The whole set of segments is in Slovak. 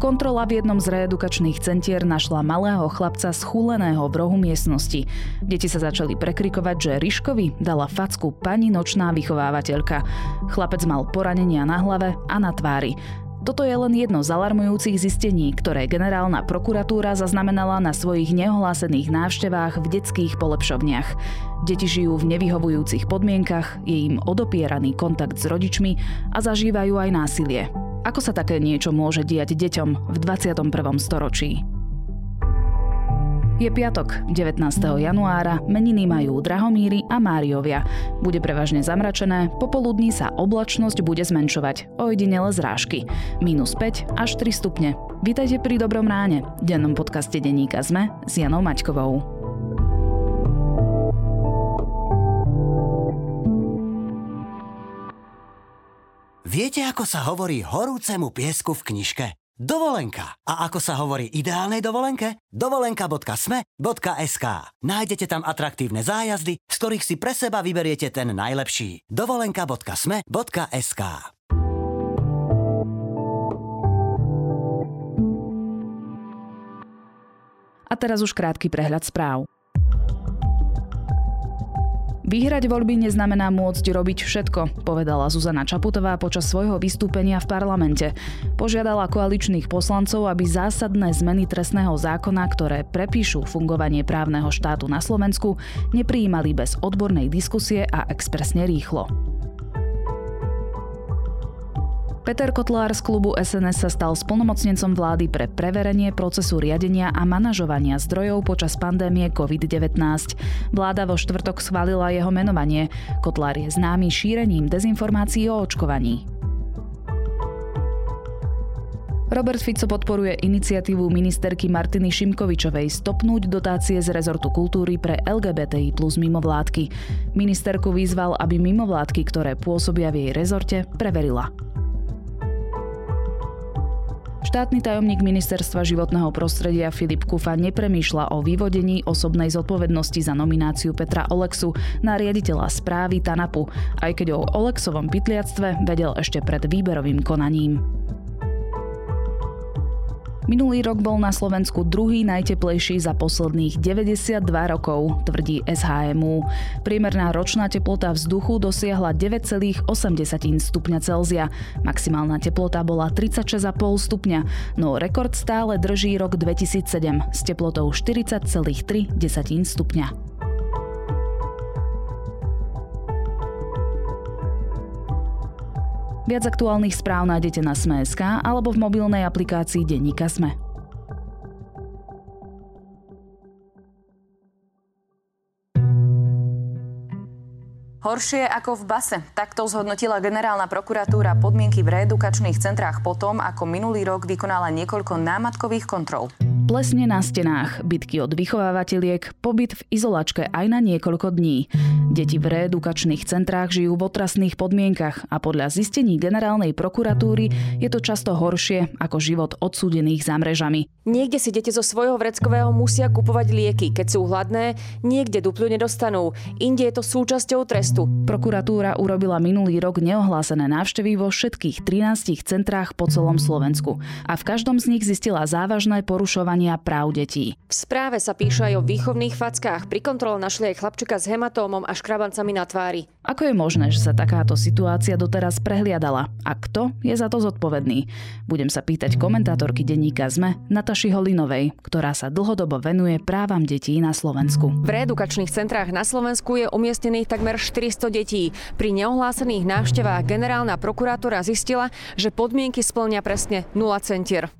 Kontrola v jednom z reedukačných centier našla malého chlapca schúleného v rohu miestnosti. Deti sa začali prekrikovať, že Ryškovi dala facku pani nočná vychovávateľka. Chlapec mal poranenia na hlave a na tvári. Toto je len jedno z alarmujúcich zistení, ktoré generálna prokuratúra zaznamenala na svojich neohlásených návštevách v detských polepšovniach. Deti žijú v nevyhovujúcich podmienkach, je im odopieraný kontakt s rodičmi a zažívajú aj násilie. Ako sa také niečo môže diať deťom v 21. storočí? Je piatok, 19. januára, meniny majú Drahomíry a Máriovia. Bude prevažne zamračené, popoludní sa oblačnosť bude zmenšovať, ojedinele zrážky. Minus 5 až 3 stupne. Vítajte pri Dobrom ráne, dennom podcaste Deníka Zme s Janou Maťkovou. Viete, ako sa hovorí horúcemu piesku v knižke? Dovolenka. A ako sa hovorí ideálnej dovolenke? Dovolenka.sme.sk Nájdete tam atraktívne zájazdy, z ktorých si pre seba vyberiete ten najlepší. Dovolenka.sme.sk A teraz už krátky prehľad správ. Vyhrať voľby neznamená môcť robiť všetko, povedala Zuzana Čaputová počas svojho vystúpenia v parlamente. Požiadala koaličných poslancov, aby zásadné zmeny trestného zákona, ktoré prepíšu fungovanie právneho štátu na Slovensku, neprijímali bez odbornej diskusie a expresne rýchlo. Peter Kotlár z klubu SNS sa stal splnomocnencom vlády pre preverenie procesu riadenia a manažovania zdrojov počas pandémie COVID-19. Vláda vo štvrtok schválila jeho menovanie. Kotlár je známy šírením dezinformácií o očkovaní. Robert Fico podporuje iniciatívu ministerky Martiny Šimkovičovej stopnúť dotácie z rezortu kultúry pre LGBTI plus mimovládky. Ministerku vyzval, aby mimovládky, ktoré pôsobia v jej rezorte, preverila. Štátny tajomník ministerstva životného prostredia Filip Kufa nepremýšľa o vyvodení osobnej zodpovednosti za nomináciu Petra Olexu na riaditeľa správy TANAPu, aj keď o Olexovom pytliactve vedel ešte pred výberovým konaním. Minulý rok bol na Slovensku druhý najteplejší za posledných 92 rokov, tvrdí SHMU. Priemerná ročná teplota vzduchu dosiahla 9,8 stupňa Celzia. Maximálna teplota bola 36,5 stupňa, no rekord stále drží rok 2007 s teplotou 40,3 stupňa. Viac aktuálnych správ nájdete na Sme.sk alebo v mobilnej aplikácii Denníka Sme. Horšie ako v base. Takto zhodnotila generálna prokuratúra podmienky v reedukačných centrách potom, ako minulý rok vykonala niekoľko námatkových kontrol. Plesne na stenách, bitky od vychovávateľiek, pobyt v izolačke aj na niekoľko dní. Deti v reedukačných centrách žijú v otrasných podmienkach a podľa zistení generálnej prokuratúry je to často horšie ako život odsúdených za mrežami. Niekde si deti zo svojho vreckového musia kupovať lieky, keď sú hladné, niekde dupľu nedostanú, inde je to súčasťou trestu. Prokuratúra urobila minulý rok neohlásené návštevy vo všetkých 13 centrách po celom Slovensku a v každom z nich zistila závažné porušovania práv detí. V správe sa píše aj o výchovných fackách. Pri kontrole našli aj chlapčeka s hematómom a škrabancami na tvári. Ako je možné, že sa takáto situácia doteraz prehliadala? A kto je za to zodpovedný? Budem sa pýtať komentátorky denníka ZME Nataši Holinovej, ktorá sa dlhodobo venuje právam detí na Slovensku. V reedukačných centrách na Slovensku je umiestnených takmer 400 detí. Pri neohlásených návštevách generálna prokurátora zistila, že podmienky splňa presne 0 centier.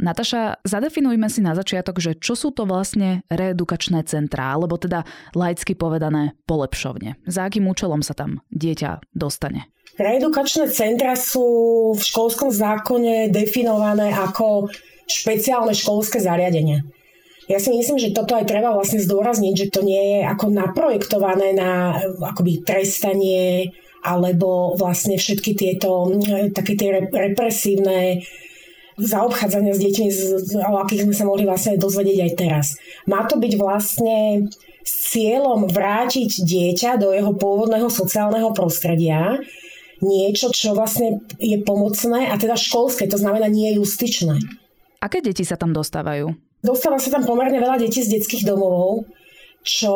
Nataša, zadefinujme si na začiatok, že čo sú to vlastne reedukačné centrá, alebo teda laicky povedané polepšovne. Za akým účelom sa tam dieťa dostane? Reedukačné centra sú v školskom zákone definované ako špeciálne školské zariadenie. Ja si myslím, že toto aj treba vlastne zdôrazniť, že to nie je ako naprojektované na akoby trestanie alebo vlastne všetky tieto také tie represívne zaobchádzania s deťmi, o akých sme sa mohli vlastne dozvedieť aj teraz. Má to byť vlastne s cieľom vrátiť dieťa do jeho pôvodného sociálneho prostredia, niečo, čo vlastne je pomocné a teda školské, to znamená nie justičné. Aké deti sa tam dostávajú? Dostáva sa tam pomerne veľa detí z detských domovov, čo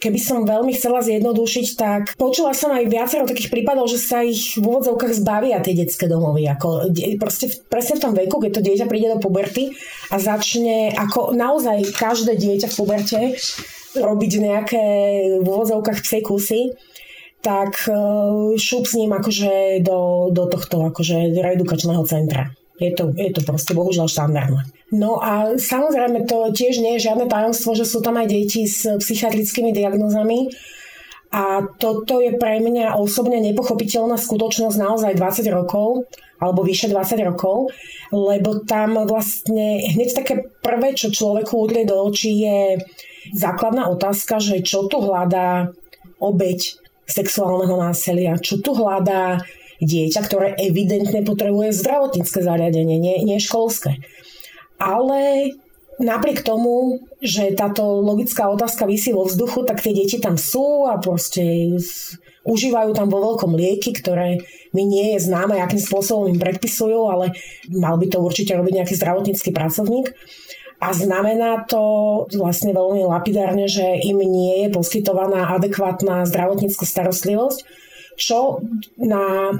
keby som veľmi chcela zjednodušiť, tak počula som aj viacero takých prípadov, že sa ich v úvodzovkách zbavia tie detské domovy. Ako, proste presne v tom veku, keď to dieťa príde do puberty a začne, ako naozaj každé dieťa v puberte robiť nejaké v úvodzovkách psej kusy, tak e, šup s ním akože do, do tohto akože reedukačného centra. Je to, je to proste bohužiaľ štandardné. No a samozrejme to tiež nie je žiadne tajomstvo, že sú tam aj deti s psychiatrickými diagnózami. A toto je pre mňa osobne nepochopiteľná skutočnosť naozaj 20 rokov, alebo vyše 20 rokov, lebo tam vlastne hneď také prvé, čo človeku udrie do očí, je základná otázka, že čo tu hľadá obeď sexuálneho násilia, čo tu hľadá dieťa, ktoré evidentne potrebuje zdravotnícke zariadenie, nie, nie školské. Ale napriek tomu, že táto logická otázka vysí vo vzduchu, tak tie deti tam sú a proste užívajú tam vo veľkom lieky, ktoré mi nie je známe, akým spôsobom im predpisujú, ale mal by to určite robiť nejaký zdravotnícky pracovník. A znamená to vlastne veľmi lapidárne, že im nie je poskytovaná adekvátna zdravotnícka starostlivosť, čo na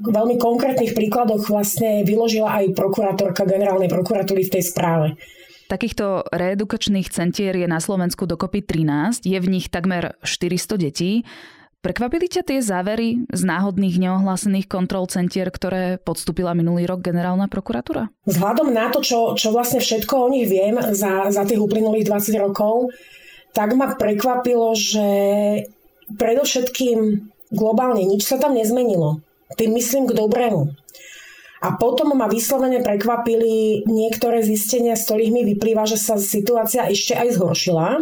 veľmi konkrétnych príkladoch vlastne vyložila aj prokurátorka generálnej prokuratúry v tej správe. Takýchto reedukačných centier je na Slovensku dokopy 13, je v nich takmer 400 detí. Prekvapili ťa tie závery z náhodných neohlásených kontrol centier, ktoré podstúpila minulý rok generálna prokuratúra? Vzhľadom na to, čo, čo vlastne všetko o nich viem za, za tých uplynulých 20 rokov, tak ma prekvapilo, že predovšetkým globálne nič sa tam nezmenilo. Tým myslím k dobrému. A potom ma vyslovene prekvapili niektoré zistenia, z ktorých mi vyplýva, že sa situácia ešte aj zhoršila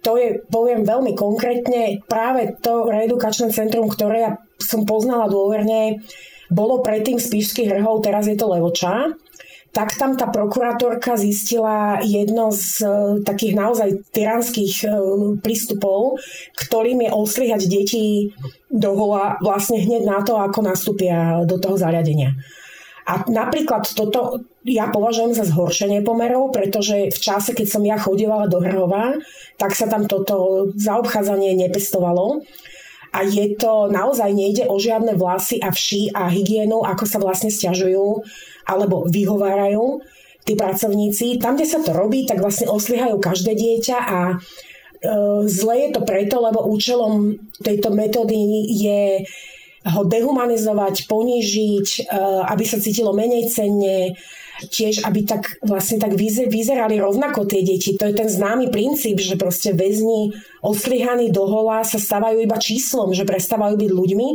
to je, poviem veľmi konkrétne, práve to reedukačné centrum, ktoré ja som poznala dôverne, bolo predtým z Píšských teraz je to Levoča, tak tam tá prokurátorka zistila jedno z uh, takých naozaj tyranských uh, prístupov, ktorým je ostrihať deti do hola vlastne hneď na to, ako nastúpia do toho zariadenia. A napríklad toto ja považujem za zhoršenie pomerov, pretože v čase, keď som ja chodievala do Hrhova, tak sa tam toto zaobchádzanie nepestovalo. A je to, naozaj nejde o žiadne vlasy a vši a hygienu, ako sa vlastne stiažujú alebo vyhovárajú tí pracovníci. Tam, kde sa to robí, tak vlastne oslihajú každé dieťa a e, zle je to preto, lebo účelom tejto metódy je ho dehumanizovať, ponížiť, e, aby sa cítilo menej cenne, tiež, aby tak vlastne tak vyzerali rovnako tie deti. To je ten známy princíp, že proste väzni ostrihaní do hola sa stávajú iba číslom, že prestávajú byť ľuďmi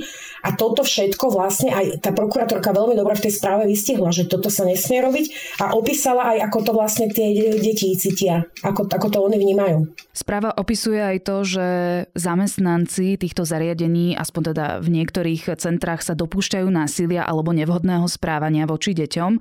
a toto všetko vlastne aj tá prokurátorka veľmi dobre v tej správe vystihla, že toto sa nesmie robiť a opísala aj, ako to vlastne tie deti cítia, ako, ako to oni vnímajú. Správa opisuje aj to, že zamestnanci týchto zariadení, aspoň teda v niektorých centrách sa dopúšťajú násilia alebo nevhodného správania voči deťom.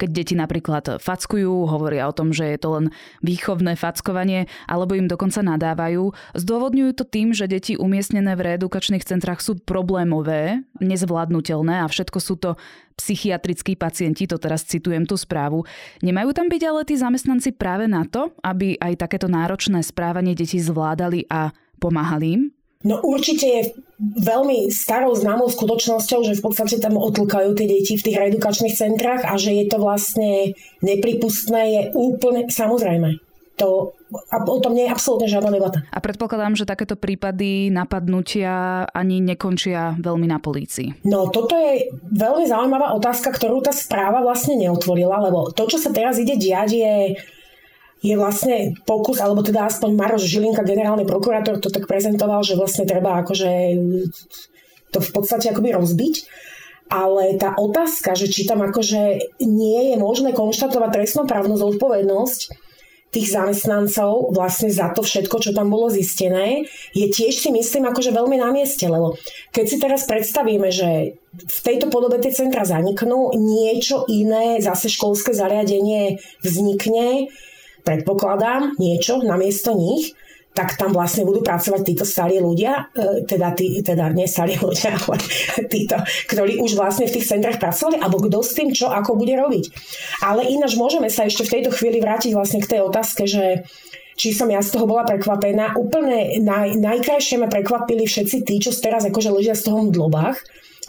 Keď deti napríklad fackujú, hovoria o tom, že je to len výchovné fackovanie, alebo im dokonca nadávajú. Zdôvodňujú to tým, že deti umiestnené v reedukačných centrách sú problémové, nezvládnutelné a všetko sú to psychiatrickí pacienti, to teraz citujem tú správu. Nemajú tam byť ale tí zamestnanci práve na to, aby aj takéto náročné správanie detí zvládali a pomáhali im? No určite je veľmi starou známou skutočnosťou, že v podstate tam otlkajú tie deti v tých reedukačných centrách a že je to vlastne nepripustné, je úplne samozrejme. To, a o tom nie je absolútne žiadna debata. A predpokladám, že takéto prípady napadnutia ani nekončia veľmi na polícii. No toto je veľmi zaujímavá otázka, ktorú tá správa vlastne neotvorila, lebo to, čo sa teraz ide diať, je je vlastne pokus, alebo teda aspoň Maroš Žilinka, generálny prokurátor, to tak prezentoval, že vlastne treba akože to v podstate akoby rozbiť. Ale tá otázka, že či tam akože nie je možné konštatovať trestnoprávnu zodpovednosť, tých zamestnancov vlastne za to všetko, čo tam bolo zistené, je tiež si myslím akože veľmi na mieste, lebo keď si teraz predstavíme, že v tejto podobe tie centra zaniknú, niečo iné, zase školské zariadenie vznikne, predpokladám, niečo namiesto nich, tak tam vlastne budú pracovať títo starí ľudia, e, teda, tí, teda nie starí ľudia, ale títo, ktorí už vlastne v tých centrách pracovali, alebo kto s tým čo ako bude robiť. Ale ináč môžeme sa ešte v tejto chvíli vrátiť vlastne k tej otázke, že či som ja z toho bola prekvapená. Úplne naj, najkrajšie ma prekvapili všetci tí, čo teraz akože ležia z toho v dlobách,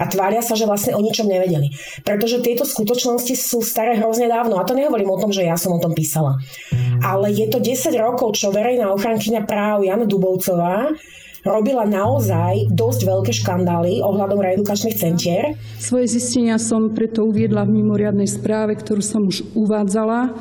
a tvária sa, že vlastne o ničom nevedeli. Pretože tieto skutočnosti sú staré hrozne dávno. A to nehovorím o tom, že ja som o tom písala. Ale je to 10 rokov, čo verejná ochrankyňa práv Jana Dubovcová robila naozaj dosť veľké škandály ohľadom reedukačných centier. Svoje zistenia som preto uviedla v mimoriadnej správe, ktorú som už uvádzala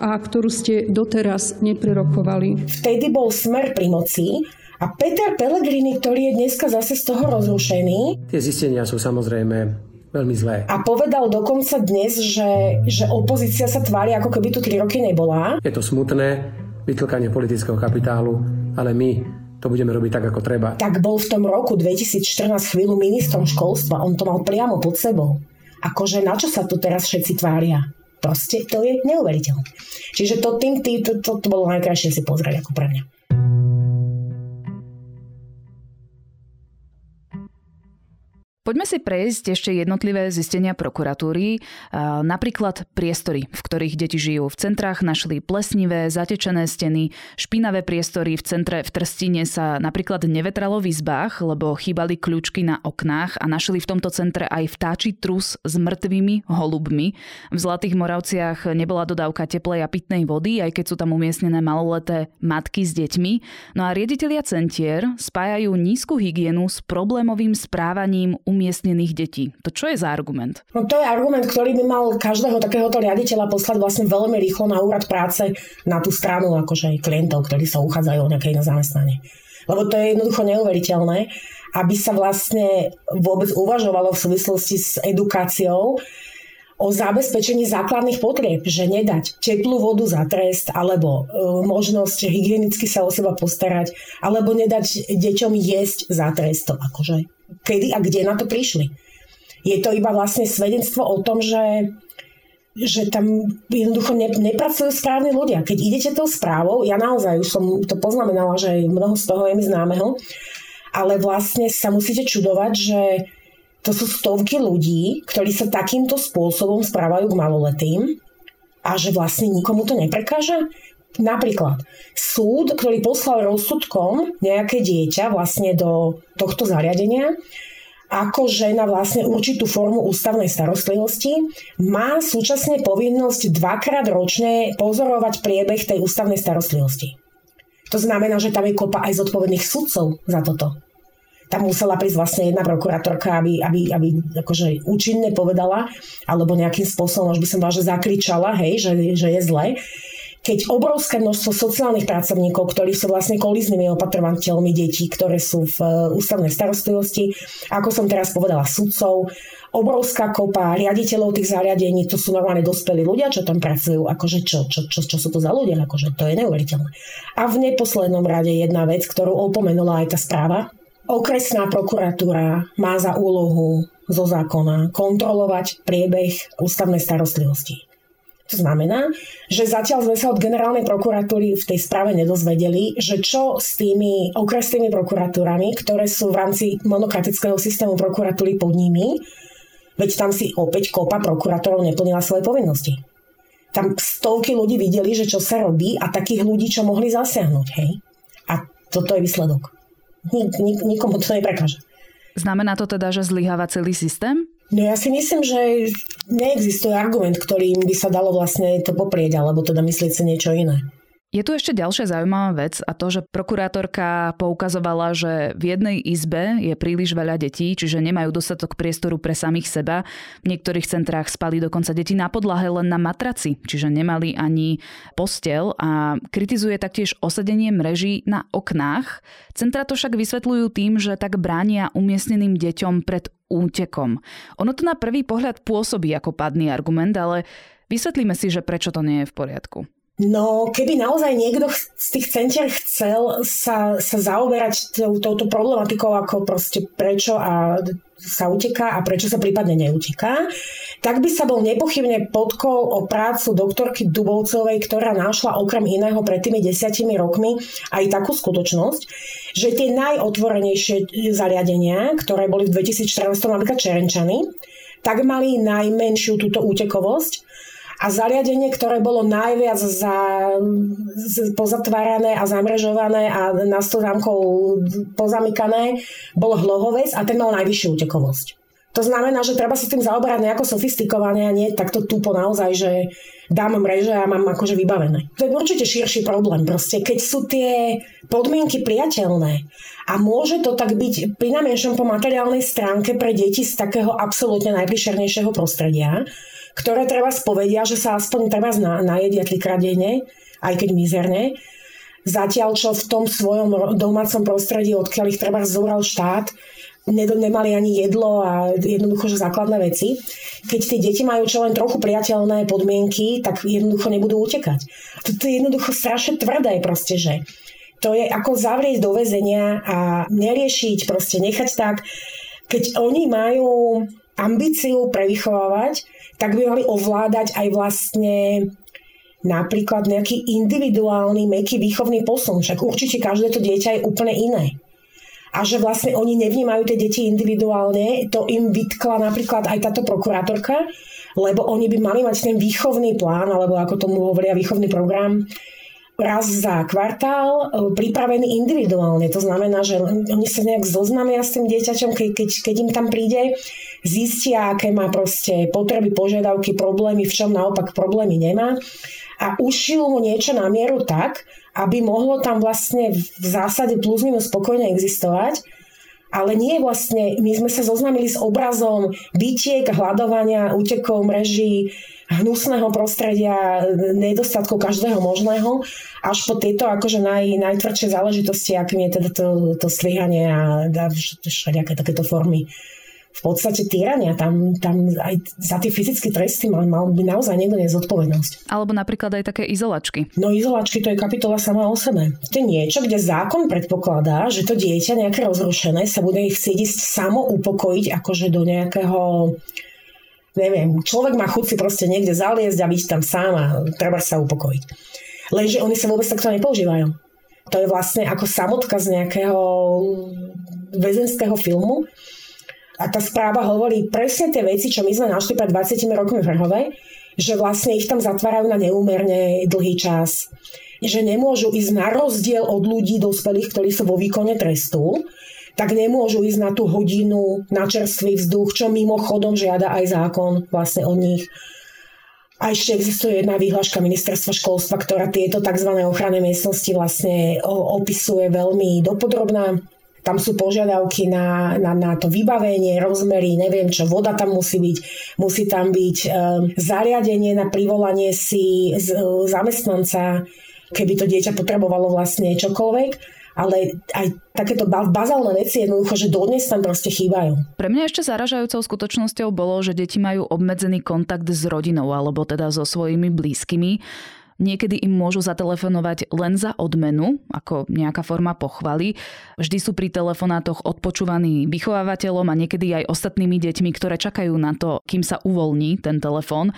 a ktorú ste doteraz neprerokovali. Vtedy bol smer pri moci a Peter Pellegrini, ktorý je dneska zase z toho rozrušený. Tie zistenia sú samozrejme veľmi zlé. A povedal dokonca dnes, že, že opozícia sa tvári, ako keby tu 3 roky nebola. Je to smutné, vytlkanie politického kapitálu, ale my to budeme robiť tak, ako treba. Tak bol v tom roku 2014 chvíľu ministrom školstva, on to mal priamo pod sebou. Akože na čo sa tu teraz všetci tvária? Proste to je neuveriteľné. Čiže to tým, tý, to, to, to bolo najkrajšie si pozrieť ako pre mňa. Poďme si prejsť ešte jednotlivé zistenia prokuratúry. Napríklad priestory, v ktorých deti žijú. V centrách našli plesnivé, zatečené steny, špinavé priestory. V centre v Trstine sa napríklad nevetralo v izbách, lebo chýbali kľúčky na oknách a našli v tomto centre aj vtáči trus s mŕtvými holubmi. V Zlatých Moravciach nebola dodávka teplej a pitnej vody, aj keď sú tam umiestnené maloleté matky s deťmi. No a rieditelia centier spájajú nízku hygienu s problémovým správaním umiestnených detí. To čo je za argument? No to je argument, ktorý by mal každého takéhoto riaditeľa poslať vlastne veľmi rýchlo na úrad práce na tú stranu akože aj klientov, ktorí sa uchádzajú o nejaké iné zamestnanie. Lebo to je jednoducho neuveriteľné, aby sa vlastne vôbec uvažovalo v súvislosti s edukáciou o zabezpečení základných potrieb, že nedať teplú vodu za trest, alebo e, možnosť hygienicky sa o seba postarať, alebo nedať deťom jesť za trest. To akože kedy a kde na to prišli. Je to iba vlastne svedectvo o tom, že že tam jednoducho ne, nepracujú správni ľudia. Keď idete tou správou, ja naozaj už som to poznamenala, že mnoho z toho je mi známeho, ale vlastne sa musíte čudovať, že to sú stovky ľudí, ktorí sa takýmto spôsobom správajú k maloletým a že vlastne nikomu to neprekáža. Napríklad súd, ktorý poslal rozsudkom nejaké dieťa vlastne do tohto zariadenia, ako žena vlastne určitú formu ústavnej starostlivosti, má súčasne povinnosť dvakrát ročne pozorovať priebeh tej ústavnej starostlivosti. To znamená, že tam je kopa aj zodpovedných sudcov za toto. Tam musela prísť vlastne jedna prokurátorka, aby, aby, aby akože účinne povedala, alebo nejakým spôsobom, už by som bola, že zakričala, hej, že, že je zle keď obrovské množstvo sociálnych pracovníkov, ktorí sú vlastne koliznými opatrovateľmi detí, ktoré sú v e, ústavnej starostlivosti, ako som teraz povedala, sudcov, obrovská kopa riaditeľov tých zariadení, to sú normálne dospelí ľudia, čo tam pracujú, akože čo, čo, čo, čo sú to za ľudia, akože to je neuveriteľné. A v neposlednom rade jedna vec, ktorú opomenula aj tá správa, okresná prokuratúra má za úlohu zo zákona kontrolovať priebeh ústavnej starostlivosti. To znamená, že zatiaľ sme sa od generálnej prokuratúry v tej správe nedozvedeli, že čo s tými okresnými prokuratúrami, ktoré sú v rámci monokratického systému prokuratúry pod nimi, veď tam si opäť kopa prokurátorov neplnila svoje povinnosti. Tam stovky ľudí videli, že čo sa robí a takých ľudí, čo mohli zasiahnuť. Hej? A toto je výsledok. Nik, nik, nikomu to neprekáže. Znamená to teda, že zlyháva celý systém? No ja si myslím, že neexistuje argument, ktorým by sa dalo vlastne to poprieť, alebo teda myslieť si niečo iné. Je tu ešte ďalšia zaujímavá vec a to, že prokurátorka poukazovala, že v jednej izbe je príliš veľa detí, čiže nemajú dostatok priestoru pre samých seba. V niektorých centrách spali dokonca deti na podlahe len na matraci, čiže nemali ani postel a kritizuje taktiež osadenie mreží na oknách. Centra to však vysvetľujú tým, že tak bránia umiestneným deťom pred útekom. Ono to na prvý pohľad pôsobí ako padný argument, ale vysvetlíme si, že prečo to nie je v poriadku. No, keby naozaj niekto z tých centier chcel sa, sa zaoberať touto problematikou, ako proste prečo a sa uteká a prečo sa prípadne neuteká, tak by sa bol nepochybne podkol o prácu doktorky Dubovcovej, ktorá našla okrem iného pred tými desiatimi rokmi aj takú skutočnosť, že tie najotvorenejšie zariadenia, ktoré boli v 2014 napríklad Čerenčany, tak mali najmenšiu túto útekovosť a zariadenie, ktoré bolo najviac za, pozatvárané a zamrežované a na 100 zámkov pozamykané, bolo Hlohovec a ten mal najvyššiu útekovosť. To znamená, že treba sa tým zaoberať nejako sofistikované a nie takto tupo naozaj, že dám mreže a mám akože vybavené. To je určite širší problém. Proste keď sú tie podmienky priateľné a môže to tak byť pri po materiálnej stránke pre deti z takého absolútne najpríšernejšieho prostredia, ktoré treba spovedia, že sa aspoň treba na, najedia trikrát denne, aj keď mizerne. Zatiaľ, čo v tom svojom domácom prostredí, odkiaľ ich treba zobral štát, nemali ani jedlo a jednoducho, že základné veci. Keď tie deti majú čo len trochu priateľné podmienky, tak jednoducho nebudú utekať. Toto je jednoducho strašne tvrdé proste, že to je ako zavrieť do väzenia a neriešiť, proste nechať tak. Keď oni majú ambíciu prevychovávať, tak by mali ovládať aj vlastne napríklad nejaký individuálny, meký výchovný posun. Však určite každé to dieťa je úplne iné. A že vlastne oni nevnímajú tie deti individuálne, to im vytkla napríklad aj táto prokurátorka, lebo oni by mali mať ten výchovný plán, alebo ako tomu hovoria výchovný program, raz za kvartál e, pripravený individuálne. To znamená, že oni sa nejak zoznamia s tým dieťaťom, keď, keď, keď im tam príde zistia, aké má proste potreby, požiadavky, problémy, v čom naopak problémy nemá a ušijú mu niečo na mieru tak, aby mohlo tam vlastne v zásade plus minus spokojne existovať, ale nie vlastne, my sme sa zoznámili s obrazom bytiek, hľadovania, útekov, mreží, hnusného prostredia, nedostatkov každého možného, až po tieto akože naj, najtvrdšie záležitosti, akým je teda to, to slíhanie a, a všelijaké takéto formy v podstate týrania. Tam, tam aj za tie fyzické tresty mal, mal by naozaj niekto nezodpovednosť. Alebo napríklad aj také izolačky. No izolačky to je kapitola sama o sebe. To je niečo, kde zákon predpokladá, že to dieťa nejaké rozrušené sa bude chcieť ísť samo upokojiť akože do nejakého neviem, človek má chuť si proste niekde zaliezť a byť tam sám a treba sa upokojiť. Lenže oni sa vôbec takto nepoužívajú. To je vlastne ako samotka z nejakého väzenského filmu, a tá správa hovorí presne tie veci, čo my sme našli pred 20 rokmi v Hrhove, že vlastne ich tam zatvárajú na neúmerne dlhý čas. Že nemôžu ísť na rozdiel od ľudí dospelých, ktorí sú vo výkone trestu, tak nemôžu ísť na tú hodinu na čerstvý vzduch, čo mimochodom žiada aj zákon vlastne od nich. A ešte existuje jedna výhľaška ministerstva školstva, ktorá tieto tzv. ochranné miestnosti vlastne opisuje veľmi dopodrobná. Tam sú požiadavky na, na, na to vybavenie, rozmery, neviem čo, voda tam musí byť, musí tam byť e, zariadenie na privolanie si z, e, zamestnanca, keby to dieťa potrebovalo vlastne čokoľvek ale aj takéto bazálne veci jednoducho, že dodnes tam proste chýbajú. Pre mňa ešte zaražajúcou skutočnosťou bolo, že deti majú obmedzený kontakt s rodinou alebo teda so svojimi blízkymi. Niekedy im môžu zatelefonovať len za odmenu, ako nejaká forma pochvaly. Vždy sú pri telefonátoch odpočúvaní vychovávateľom a niekedy aj ostatnými deťmi, ktoré čakajú na to, kým sa uvoľní ten telefón.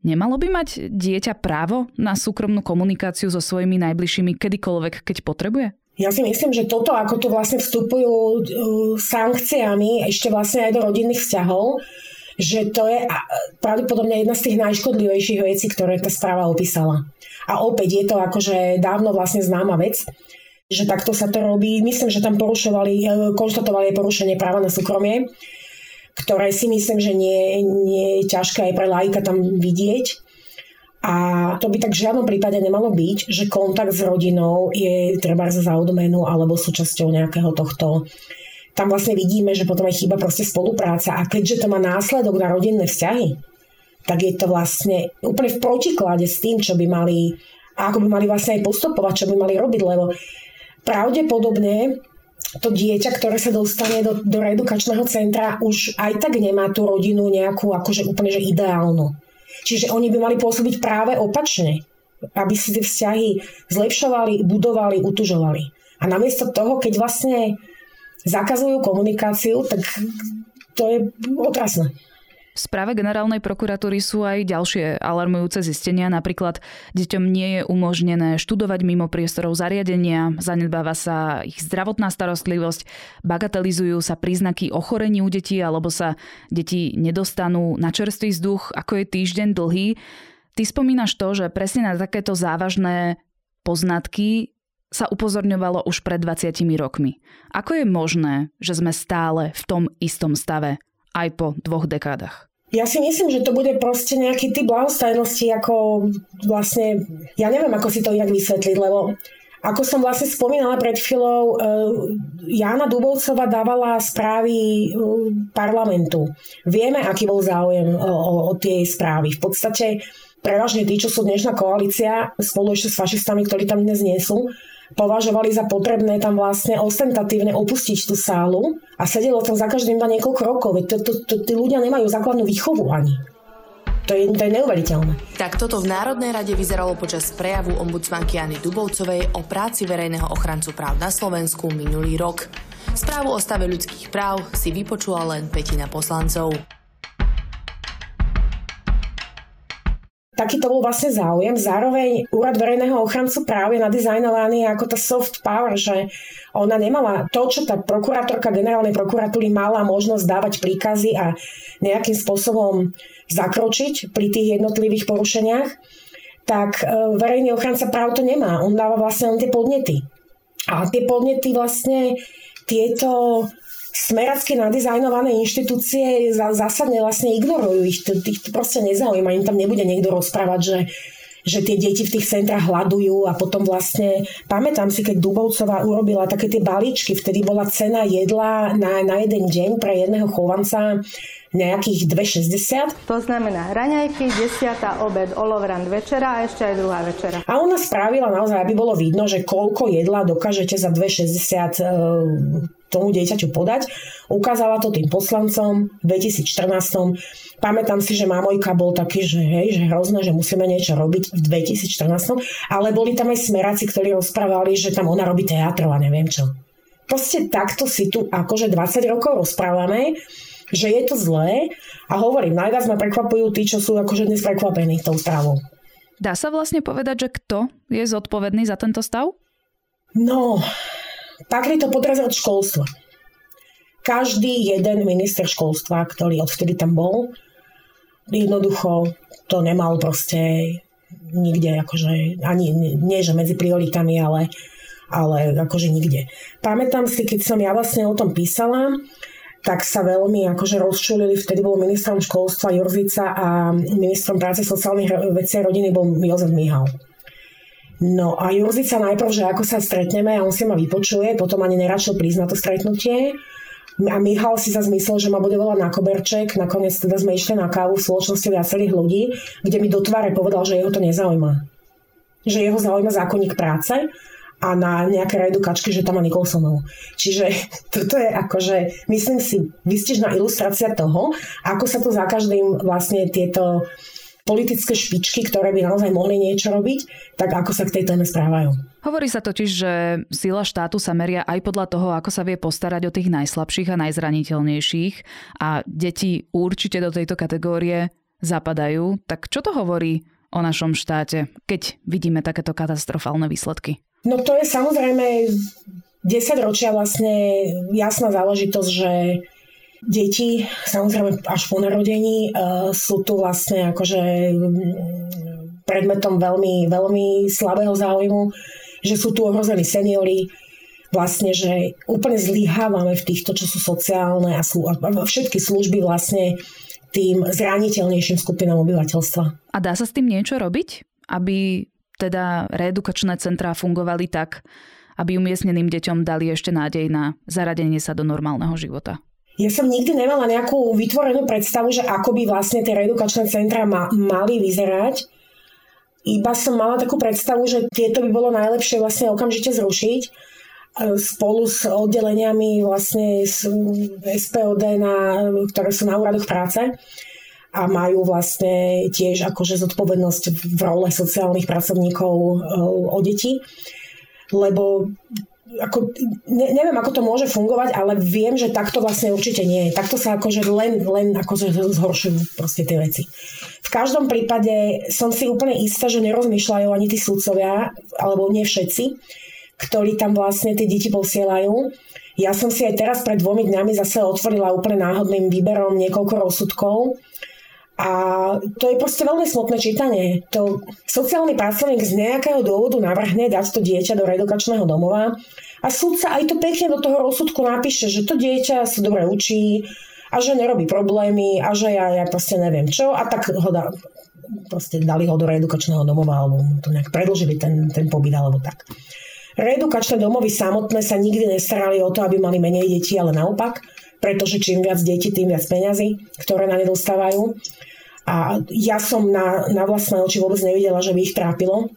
Nemalo by mať dieťa právo na súkromnú komunikáciu so svojimi najbližšími kedykoľvek, keď potrebuje? Ja si myslím, že toto, ako tu vlastne vstupujú uh, sankciami ešte vlastne aj do rodinných vzťahov, že to je pravdepodobne jedna z tých najškodlivejších vecí, ktoré tá správa opísala. A opäť je to akože dávno vlastne známa vec, že takto sa to robí. Myslím, že tam porušovali, e, konštatovali porušenie práva na súkromie, ktoré si myslím, že nie, nie je ťažké aj pre lajka tam vidieť. A to by tak v žiadnom prípade nemalo byť, že kontakt s rodinou je treba za odmenu alebo súčasťou nejakého tohto tam vlastne vidíme, že potom aj chýba proste spolupráca a keďže to má následok na rodinné vzťahy, tak je to vlastne úplne v protiklade s tým, čo by mali, a ako by mali vlastne aj postupovať, čo by mali robiť, lebo pravdepodobne to dieťa, ktoré sa dostane do, do reedukačného centra, už aj tak nemá tú rodinu nejakú akože úplne že ideálnu. Čiže oni by mali pôsobiť práve opačne. aby si tie vzťahy zlepšovali, budovali, utužovali. A namiesto toho, keď vlastne zakazujú komunikáciu, tak to je otrasné. V správe generálnej prokuratúry sú aj ďalšie alarmujúce zistenia. Napríklad deťom nie je umožnené študovať mimo priestorov zariadenia, zanedbáva sa ich zdravotná starostlivosť, bagatelizujú sa príznaky ochorení u detí alebo sa deti nedostanú na čerstvý vzduch, ako je týždeň dlhý. Ty spomínaš to, že presne na takéto závažné poznatky sa upozorňovalo už pred 20 rokmi. Ako je možné, že sme stále v tom istom stave aj po dvoch dekádach? Ja si myslím, že to bude proste nejaký typ lahostajnosti, ako vlastne, ja neviem, ako si to inak vysvetliť, lebo ako som vlastne spomínala pred chvíľou, eh, Jana Dubovcova dávala správy eh, parlamentu. Vieme, aký bol záujem o, o, o tie správy. V podstate prevažne tí, čo sú dnešná koalícia, spolu ešte s fašistami, ktorí tam dnes nie sú, považovali za potrebné tam vlastne ostentatívne opustiť tú sálu a sedelo tam za každým iba niekoľko rokov. Veď to, to, to, tí ľudia nemajú základnú výchovu ani. To je, to je neuveriteľné. Tak toto v Národnej rade vyzeralo počas prejavu ombudsmanky Jany Dubovcovej o práci verejného ochrancu práv na Slovensku minulý rok. Správu o stave ľudských práv si vypočula len petina poslancov. Taký to bol vlastne záujem. Zároveň úrad verejného ochrancu práv je nadizajnovaný ako tá soft power, že ona nemala to, čo tá prokurátorka generálnej prokuratúry mala možnosť dávať príkazy a nejakým spôsobom zakročiť pri tých jednotlivých porušeniach, tak e, verejný ochranca práv to nemá. On dáva vlastne len tie podnety. A tie podnety vlastne tieto smeracky nadizajnované inštitúcie zásadne vlastne ignorujú ich. Ich to proste nezaujíma. Im tam nebude niekto rozprávať, že že tie deti v tých centrách hľadujú a potom vlastne, pamätám si, keď Dubovcová urobila také tie balíčky, vtedy bola cena jedla na, na jeden deň pre jedného chovanca nejakých 2,60. To znamená raňajky, desiata, obed, olovran večera a ešte aj druhá večera. A ona spravila naozaj, aby bolo vidno, že koľko jedla dokážete za 2,60 e, tomu dieťaťu podať. Ukázala to tým poslancom v 2014. Pamätám si, že mamojka bol taký, že hej, že hrozné, že musíme niečo robiť v 2014. Ale boli tam aj smeráci, ktorí rozprávali, že tam ona robí teatro a neviem čo. Proste takto si tu akože 20 rokov rozprávame že je to zlé a hovorím, najviac ma prekvapujú tí, čo sú akože dnes prekvapení tou správou. Dá sa vlastne povedať, že kto je zodpovedný za tento stav? No, patrí to pod rezort školstva. Každý jeden minister školstva, ktorý odvtedy tam bol, jednoducho to nemal proste nikde, akože, ani nie, že medzi prioritami, ale, ale akože nikde. Pamätám si, keď som ja vlastne o tom písala, tak sa veľmi akože rozčulili. Vtedy bol ministrom školstva Jurzica a ministrom práce sociálnych vecí a rodiny bol Jozef Mihal. No a Jurzica najprv, že ako sa stretneme a on si ma vypočuje, potom ani neračil prísť na to stretnutie. A Michal si sa zmyslel, že ma bude volať na koberček. Nakoniec teda sme išli na kávu v spoločnosti viacerých ľudí, kde mi do tváre povedal, že jeho to nezaujíma. Že jeho zaujíma zákonník práce a na nejaké reedukačky, že tam má Nikolsonovú. Čiže toto je akože, myslím si, vystižná ilustrácia toho, ako sa to za každým vlastne tieto politické špičky, ktoré by naozaj mohli niečo robiť, tak ako sa k tej téme správajú. Hovorí sa totiž, že sila štátu sa meria aj podľa toho, ako sa vie postarať o tých najslabších a najzraniteľnejších a deti určite do tejto kategórie zapadajú. Tak čo to hovorí o našom štáte, keď vidíme takéto katastrofálne výsledky? No to je samozrejme 10 ročia vlastne jasná záležitosť, že deti, samozrejme až po narodení, uh, sú tu vlastne akože predmetom veľmi, veľmi slabého záujmu, že sú tu ohrození seniory, vlastne, že úplne zlyhávame v týchto, čo sú sociálne a, sú, a všetky služby vlastne tým zraniteľnejším skupinám obyvateľstva. A dá sa s tým niečo robiť? Aby teda reedukačné centrá fungovali tak, aby umiestneným deťom dali ešte nádej na zaradenie sa do normálneho života? Ja som nikdy nemala nejakú vytvorenú predstavu, že ako by vlastne tie reedukačné centrá ma- mali vyzerať. Iba som mala takú predstavu, že tieto by bolo najlepšie vlastne okamžite zrušiť e, spolu s oddeleniami vlastne z SPOD, na, ktoré sú na úradoch práce a majú vlastne tiež akože zodpovednosť v role sociálnych pracovníkov o deti. Lebo ako, ne, neviem, ako to môže fungovať, ale viem, že takto vlastne určite nie je. Takto sa akože len, len akože zhoršujú proste tie veci. V každom prípade som si úplne istá, že nerozmýšľajú ani tí súdcovia, alebo nie všetci, ktorí tam vlastne tie deti posielajú. Ja som si aj teraz pred dvomi dňami zase otvorila úplne náhodným výberom niekoľko rozsudkov a to je proste veľmi smutné čítanie. To sociálny pracovník z nejakého dôvodu navrhne dať to dieťa do reedukačného domova a súdca aj to pekne do toho rozsudku napíše, že to dieťa sa dobre učí a že nerobí problémy a že ja, ja proste neviem čo a tak ho dá, proste dali ho do reedukačného domova alebo to nejak predlžili ten, ten pobyt alebo tak. Reedukačné domovy samotné sa nikdy nestarali o to, aby mali menej detí, ale naopak, pretože čím viac detí, tým viac peňazí, ktoré na ne dostávajú. A ja som na, na vlastné oči vôbec nevidela, že by ich trápilo,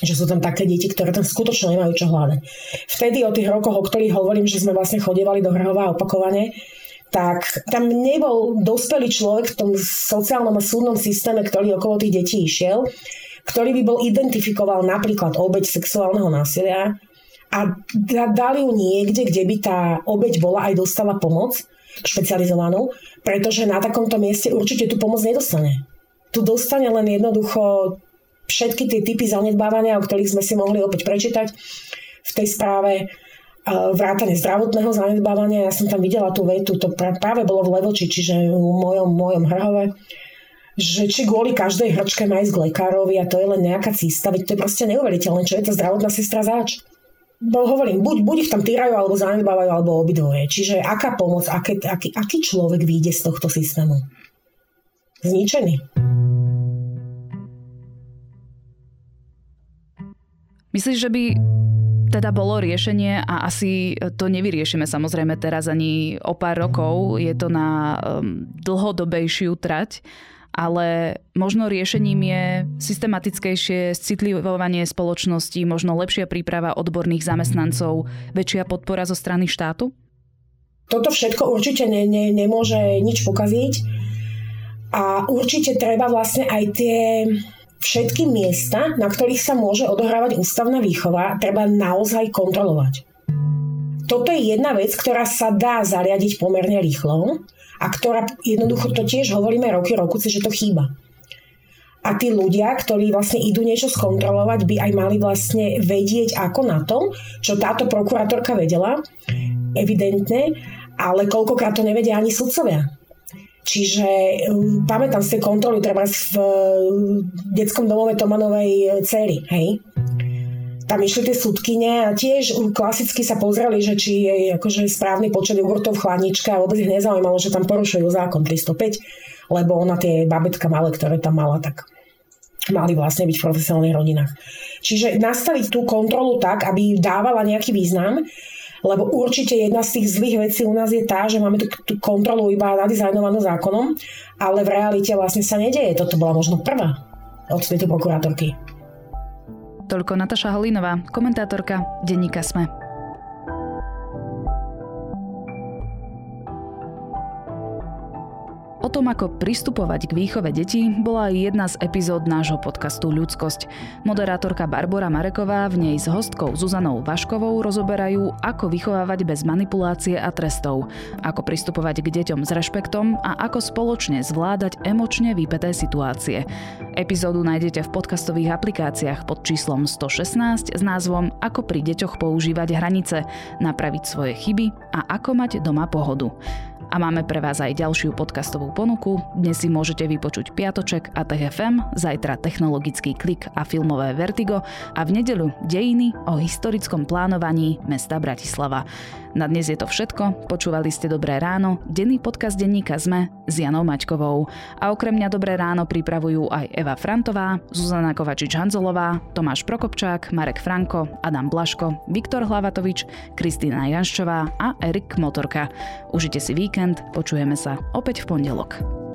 že sú tam také deti, ktoré tam skutočne nemajú čo hľadať. Vtedy o tých rokoch, o ktorých hovorím, že sme vlastne chodevali do Hrhova opakovane, tak tam nebol dospelý človek v tom sociálnom a súdnom systéme, ktorý okolo tých detí išiel, ktorý by bol identifikoval napríklad obeď sexuálneho násilia a dali ju niekde, kde by tá obeď bola aj dostala pomoc špecializovanú, pretože na takomto mieste určite tú pomoc nedostane. Tu dostane len jednoducho všetky tie typy zanedbávania, o ktorých sme si mohli opäť prečítať v tej správe, vrátane zdravotného zanedbávania. Ja som tam videla tú vetu, to práve bolo v Levoči, čiže v mojom, mojom hrhove, že či kvôli každej hrčke má ísť k lekárovi a to je len nejaká cista, veď to je proste neuveriteľné, čo je to zdravotná sestra zač bo hovorím, buď, buď ich tam týrajú, alebo zanedbávajú, alebo obidvoje. Čiže aká pomoc, aké, aký, aký človek vyjde z tohto systému? Zničený. Myslíš, že by teda bolo riešenie a asi to nevyriešime samozrejme teraz ani o pár rokov, je to na um, dlhodobejšiu trať, ale možno riešením je systematickejšie citlivovanie spoločnosti, možno lepšia príprava odborných zamestnancov, väčšia podpora zo strany štátu? Toto všetko určite ne, ne, nemôže nič pokaziť a určite treba vlastne aj tie všetky miesta, na ktorých sa môže odohrávať ústavná výchova, treba naozaj kontrolovať. Toto je jedna vec, ktorá sa dá zariadiť pomerne rýchlo a ktorá jednoducho to tiež hovoríme roky, rokuce, že to chýba. A tí ľudia, ktorí vlastne idú niečo skontrolovať, by aj mali vlastne vedieť ako na tom, čo táto prokurátorka vedela, evidentne, ale koľkokrát to nevedia ani sudcovia. Čiže um, pamätám si kontroly treba v uh, detskom domove Tomanovej cery, hej? Tam išli tie súdkyne a tiež klasicky sa pozreli, že či je akože správny počet jogurtov v chladničke a vôbec ich nezaujímalo, že tam porušujú zákon 305, lebo ona tie babetka malé, ktoré tam mala, tak mali vlastne byť v profesionálnych rodinách. Čiže nastaviť tú kontrolu tak, aby dávala nejaký význam, lebo určite jedna z tých zlých vecí u nás je tá, že máme tú, tú kontrolu iba nadizajnovanú zákonom, ale v realite vlastne sa nedeje. Toto bola možno prvá od tejto prokurátorky. Toľko Nataša Holinová, komentátorka Denníka Sme. Tom, ako pristupovať k výchove detí, bola aj jedna z epizód nášho podcastu Ľudskosť. Moderátorka Barbara Mareková v nej s hostkou Zuzanou Vaškovou rozoberajú, ako vychovávať bez manipulácie a trestov, ako pristupovať k deťom s rešpektom a ako spoločne zvládať emočne vypeté situácie. Epizódu nájdete v podcastových aplikáciách pod číslom 116 s názvom Ako pri deťoch používať hranice, napraviť svoje chyby a ako mať doma pohodu. A máme pre vás aj ďalšiu podcastovú ponuku. Dnes si môžete vypočuť Piatoček a TFM, zajtra technologický klik a filmové Vertigo a v nedeľu dejiny o historickom plánovaní mesta Bratislava. Na dnes je to všetko. Počúvali ste Dobré ráno, denný podcast denníka ZME s Janou Maťkovou. A okrem mňa Dobré ráno pripravujú aj Eva Frantová, Zuzana Kovačič-Hanzolová, Tomáš Prokopčák, Marek Franko, Adam Blaško, Viktor Hlavatovič, Kristýna Janščová a Erik Motorka. Užite si víkend, počujeme sa opäť v pondelok.